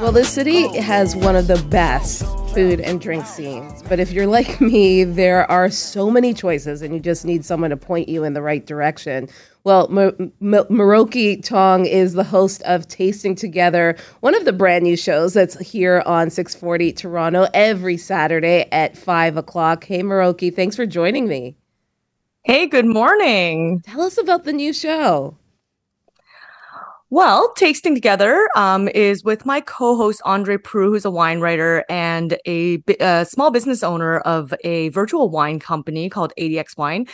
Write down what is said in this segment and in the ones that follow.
Well, this city has one of the best food and drink scenes. But if you're like me, there are so many choices and you just need someone to point you in the right direction. Well, M- M- Miroki Tong is the host of Tasting Together, one of the brand new shows that's here on 640 Toronto every Saturday at 5 o'clock. Hey, Miroki, thanks for joining me. Hey, good morning. Tell us about the new show. Well, Tasting Together um, is with my co host, Andre Proulx, who's a wine writer and a, a, small business owner of a virtual wine company called ADX Wine.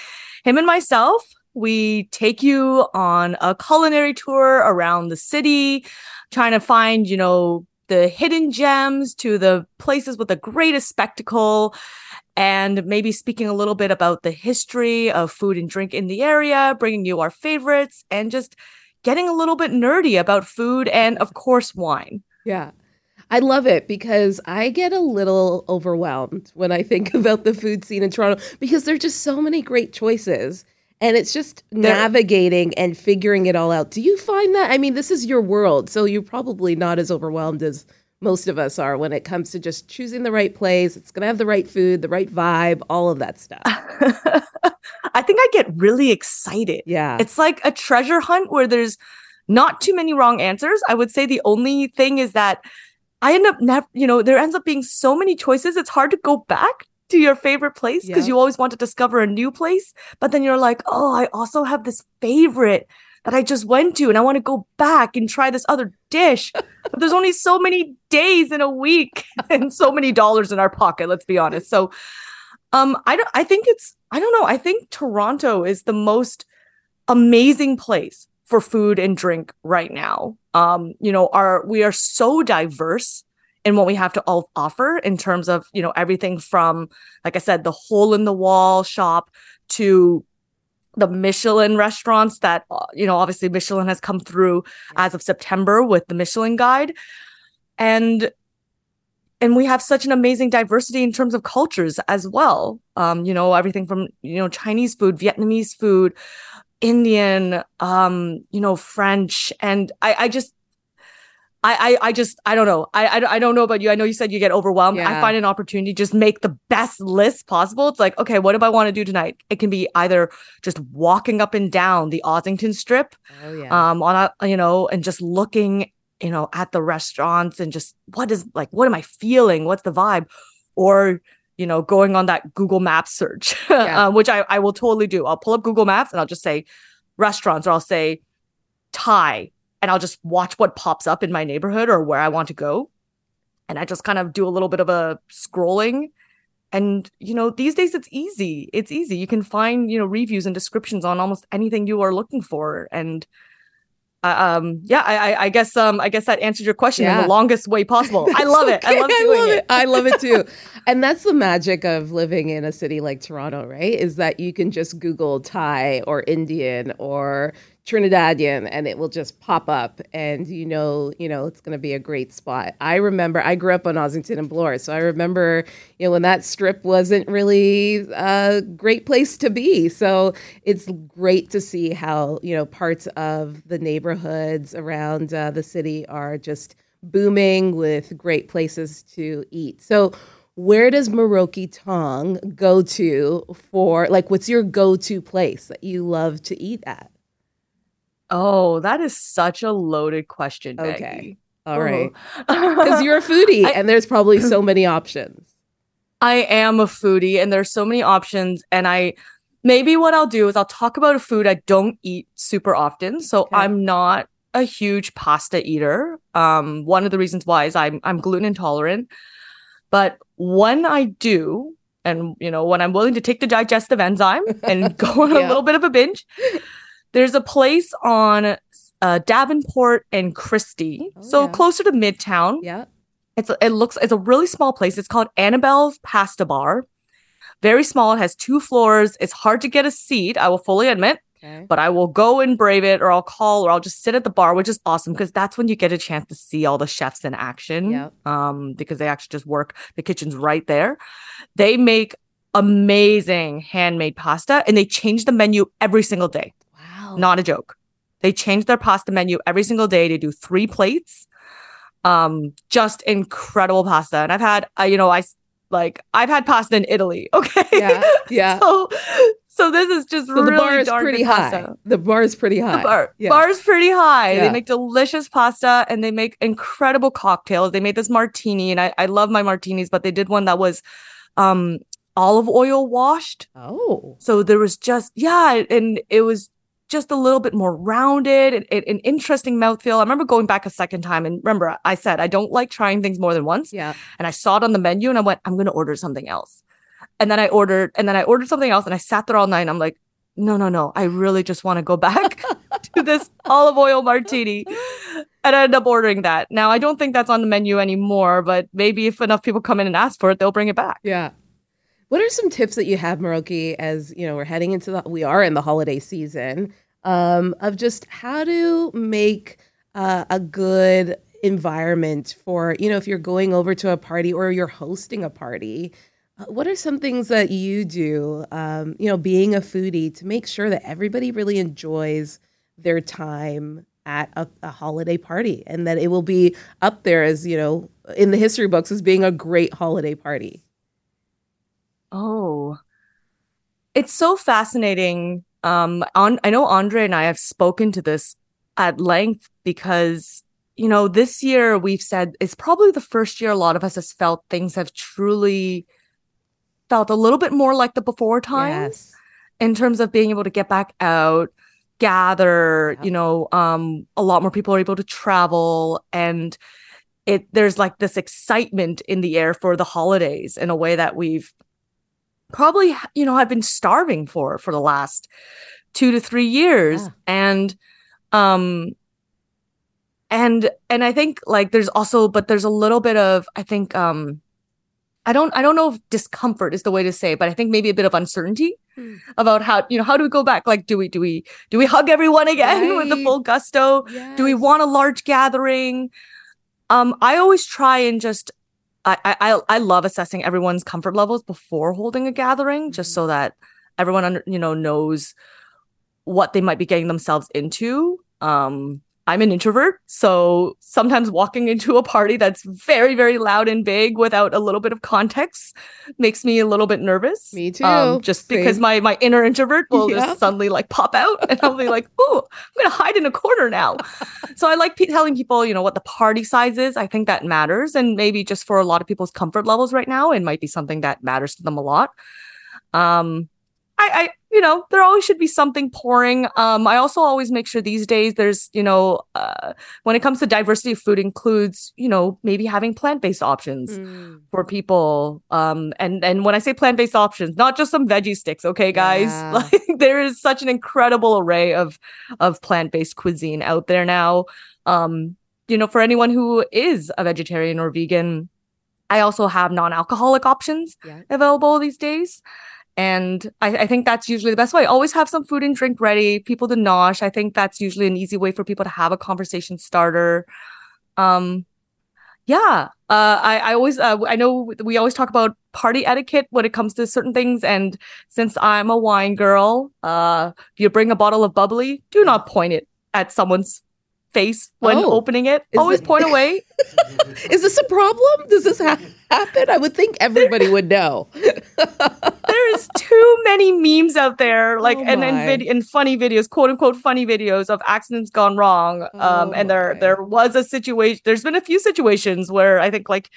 Him and myself, we take you on a culinary tour around the city, trying to find, you know, the hidden gems to the places with the greatest spectacle and maybe speaking a little bit about the history of food and drink in the area, bringing you our favorites and just getting a little bit nerdy about food and, of course, wine. Yeah. I love it because I get a little overwhelmed when I think about the food scene in Toronto because there are just so many great choices. And it's just navigating and figuring it all out. Do you find that? I mean, this is your world, so you're probably not as overwhelmed as most of us are when it comes to just choosing the right place. It's going to have the right food, the right vibe, all of that stuff. I think I get really excited. Yeah. It's like a treasure hunt where there's not too many wrong answers. I would say the only thing is that I end up never, you know, there ends up being so many choices. It's hard to go back to your favorite place because yeah. you always want to discover a new place. But then you're like, oh, I also have this favorite that I just went to and I want to go back and try this other dish. but there's only so many days in a week and so many dollars in our pocket, let's be honest. So um I don't I think it's I don't know. I think Toronto is the most amazing place for food and drink right now. Um, you know, our we are so diverse in what we have to all offer in terms of, you know, everything from, like I said, the hole in the wall shop to the Michelin restaurants that, you know, obviously Michelin has come through as of September with the Michelin guide. And and we have such an amazing diversity in terms of cultures as well. Um, you know, everything from you know Chinese food, Vietnamese food, Indian, um, you know, French, and I, I just. I, I, I just I don't know I, I, I don't know about you I know you said you get overwhelmed yeah. I find an opportunity just make the best list possible it's like okay what do I want to do tonight it can be either just walking up and down the Ossington strip oh, yeah. um on a you know and just looking you know, at the restaurants and just what is like, what am I feeling? What's the vibe? Or, you know, going on that Google Maps search, yeah. um, which I, I will totally do. I'll pull up Google Maps and I'll just say restaurants or I'll say Thai and I'll just watch what pops up in my neighborhood or where I want to go. And I just kind of do a little bit of a scrolling. And, you know, these days it's easy. It's easy. You can find, you know, reviews and descriptions on almost anything you are looking for. And, um yeah I, I guess um i guess that answered your question yeah. in the longest way possible i love okay. it i love doing I love it. it i love it too and that's the magic of living in a city like toronto right is that you can just google thai or indian or Trinidadian and it will just pop up and you know, you know, it's going to be a great spot. I remember I grew up on Ossington and Bloor, so I remember, you know, when that strip wasn't really a great place to be. So it's great to see how, you know, parts of the neighborhoods around uh, the city are just booming with great places to eat. So where does Miroki Tong go to for like what's your go-to place that you love to eat at? Oh, that is such a loaded question. Maggie. Okay. All right. Because you're a foodie I, and there's probably so many options. I am a foodie and there's so many options. And I maybe what I'll do is I'll talk about a food I don't eat super often. So okay. I'm not a huge pasta eater. Um, one of the reasons why is I'm I'm gluten intolerant. But when I do, and you know, when I'm willing to take the digestive enzyme and go on yeah. a little bit of a binge, there's a place on uh, Davenport and Christie, oh, so yeah. closer to Midtown. Yeah. It's it looks it's a really small place. It's called Annabelle's Pasta Bar. Very small. It has two floors. It's hard to get a seat. I will fully admit. Okay. But I will go and brave it, or I'll call, or I'll just sit at the bar, which is awesome because that's when you get a chance to see all the chefs in action. Yep. Um, because they actually just work. The kitchen's right there. They make amazing handmade pasta, and they change the menu every single day. Not a joke. They change their pasta menu every single day. They do three plates. Um, just incredible pasta. And I've had, uh, you know, I like I've had pasta in Italy. Okay. Yeah. Yeah. so, so this is just So really the bar is pretty high. pasta. The bar is pretty high. The bar, Yeah. bar's pretty high. Yeah. They make delicious pasta and they make incredible cocktails. They made this martini, and I, I love my martinis, but they did one that was um olive oil washed. Oh. So there was just yeah, and it was just a little bit more rounded and, and an interesting mouthfeel. I remember going back a second time and remember I said I don't like trying things more than once. Yeah. And I saw it on the menu and I went, I'm gonna order something else. And then I ordered, and then I ordered something else and I sat there all night and I'm like, no, no, no. I really just want to go back to this olive oil martini. And I ended up ordering that. Now I don't think that's on the menu anymore, but maybe if enough people come in and ask for it, they'll bring it back. Yeah. What are some tips that you have, Miroki, as you know, we're heading into the we are in the holiday season, um, of just how to make uh, a good environment for, you know, if you're going over to a party or you're hosting a party. uh, What are some things that you do, um, you know, being a foodie to make sure that everybody really enjoys their time at a, a holiday party and that it will be up there as, you know, in the history books as being a great holiday party? Oh, it's so fascinating. Um, on I know Andre and I have spoken to this at length because you know this year we've said it's probably the first year a lot of us has felt things have truly felt a little bit more like the before times Yes. in terms of being able to get back out, gather, Yep. you know, um, a lot more people are able to travel and it there's like this excitement in the air for the holidays in a way that we've probably you know I've been starving for for the last 2 to 3 years Yeah. and um and and I think like there's also but there's a little bit of I think um I don't I don't know if discomfort is the way to say it, but I think maybe a bit of uncertainty Hmm. about how you know how do we go back? Like do we do we do we hug everyone again with the full gusto? Do we want a large gathering? Um i always try and just I, I i love assessing everyone's comfort levels before holding a gathering just so that everyone under you know knows what they might be getting themselves into um i'm an introvert so sometimes walking into a party that's very very loud and big without a little bit of context makes me a little bit nervous Me too. um, just because my my inner introvert will Yep. just suddenly like pop out and I'll be like, "Ooh, I'm gonna hide in a corner now." so I like pe- telling people, you know, what the party size is. I think that matters, and maybe just for a lot of people's comfort levels right now, it might be something that matters to them a lot. Um, I, I, you know, there always should be something pouring. Um, I also always make sure these days there's, you know, uh, when it comes to diversity of food, includes, you know, maybe having plant based options Mm. for people um and and when i say plant-based options not just some veggie sticks okay guys Yeah. like there is such an incredible array of of plant-based cuisine out there now um you know for anyone who is a vegetarian or vegan i also have non-alcoholic options Yeah. available these days and I, I think that's usually the best way. Always have some food and drink ready, people to nosh. I think that's usually an easy way for people to have a conversation starter. Um, yeah, uh, I, I always, uh, I know we always talk about party etiquette when it comes to certain things. And since I'm a wine girl, uh, if you bring a bottle of bubbly, do not point it at someone's face when Oh, opening it. Always it- point away. Is this a problem? Does this ha- happen? I would think everybody would know. There's too many memes out there, like Oh and and, my. vid- and funny videos, quote unquote funny videos of accidents gone wrong. Um, Oh and there my. there was a situation. There's been a few situations where I think like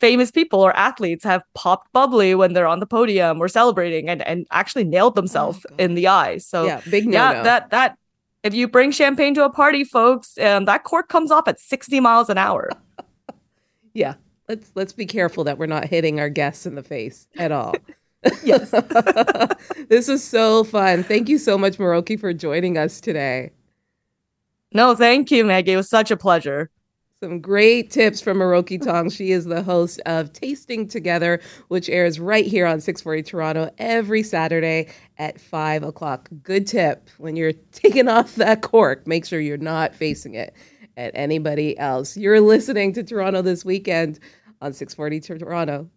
famous people or athletes have popped bubbly when they're on the podium or celebrating and and actually nailed themselves God. in the eye. So yeah, big no. yeah, that that if you bring champagne to a party, folks, um, that cork comes off at 60 miles an hour. yeah. Let's let's be careful that we're not hitting our guests in the face at all. Yes. this is so fun. Thank you so much, Miroki, for joining us today. No, thank you, Maggie. It was such a pleasure. Some great tips from Miroki Tong. She is the host of Tasting Together, which airs right here on 640 Toronto every Saturday at 5 o'clock. Good tip when you're taking off that cork, make sure you're not facing it at anybody else. You're listening to Toronto this weekend on 640 Toronto.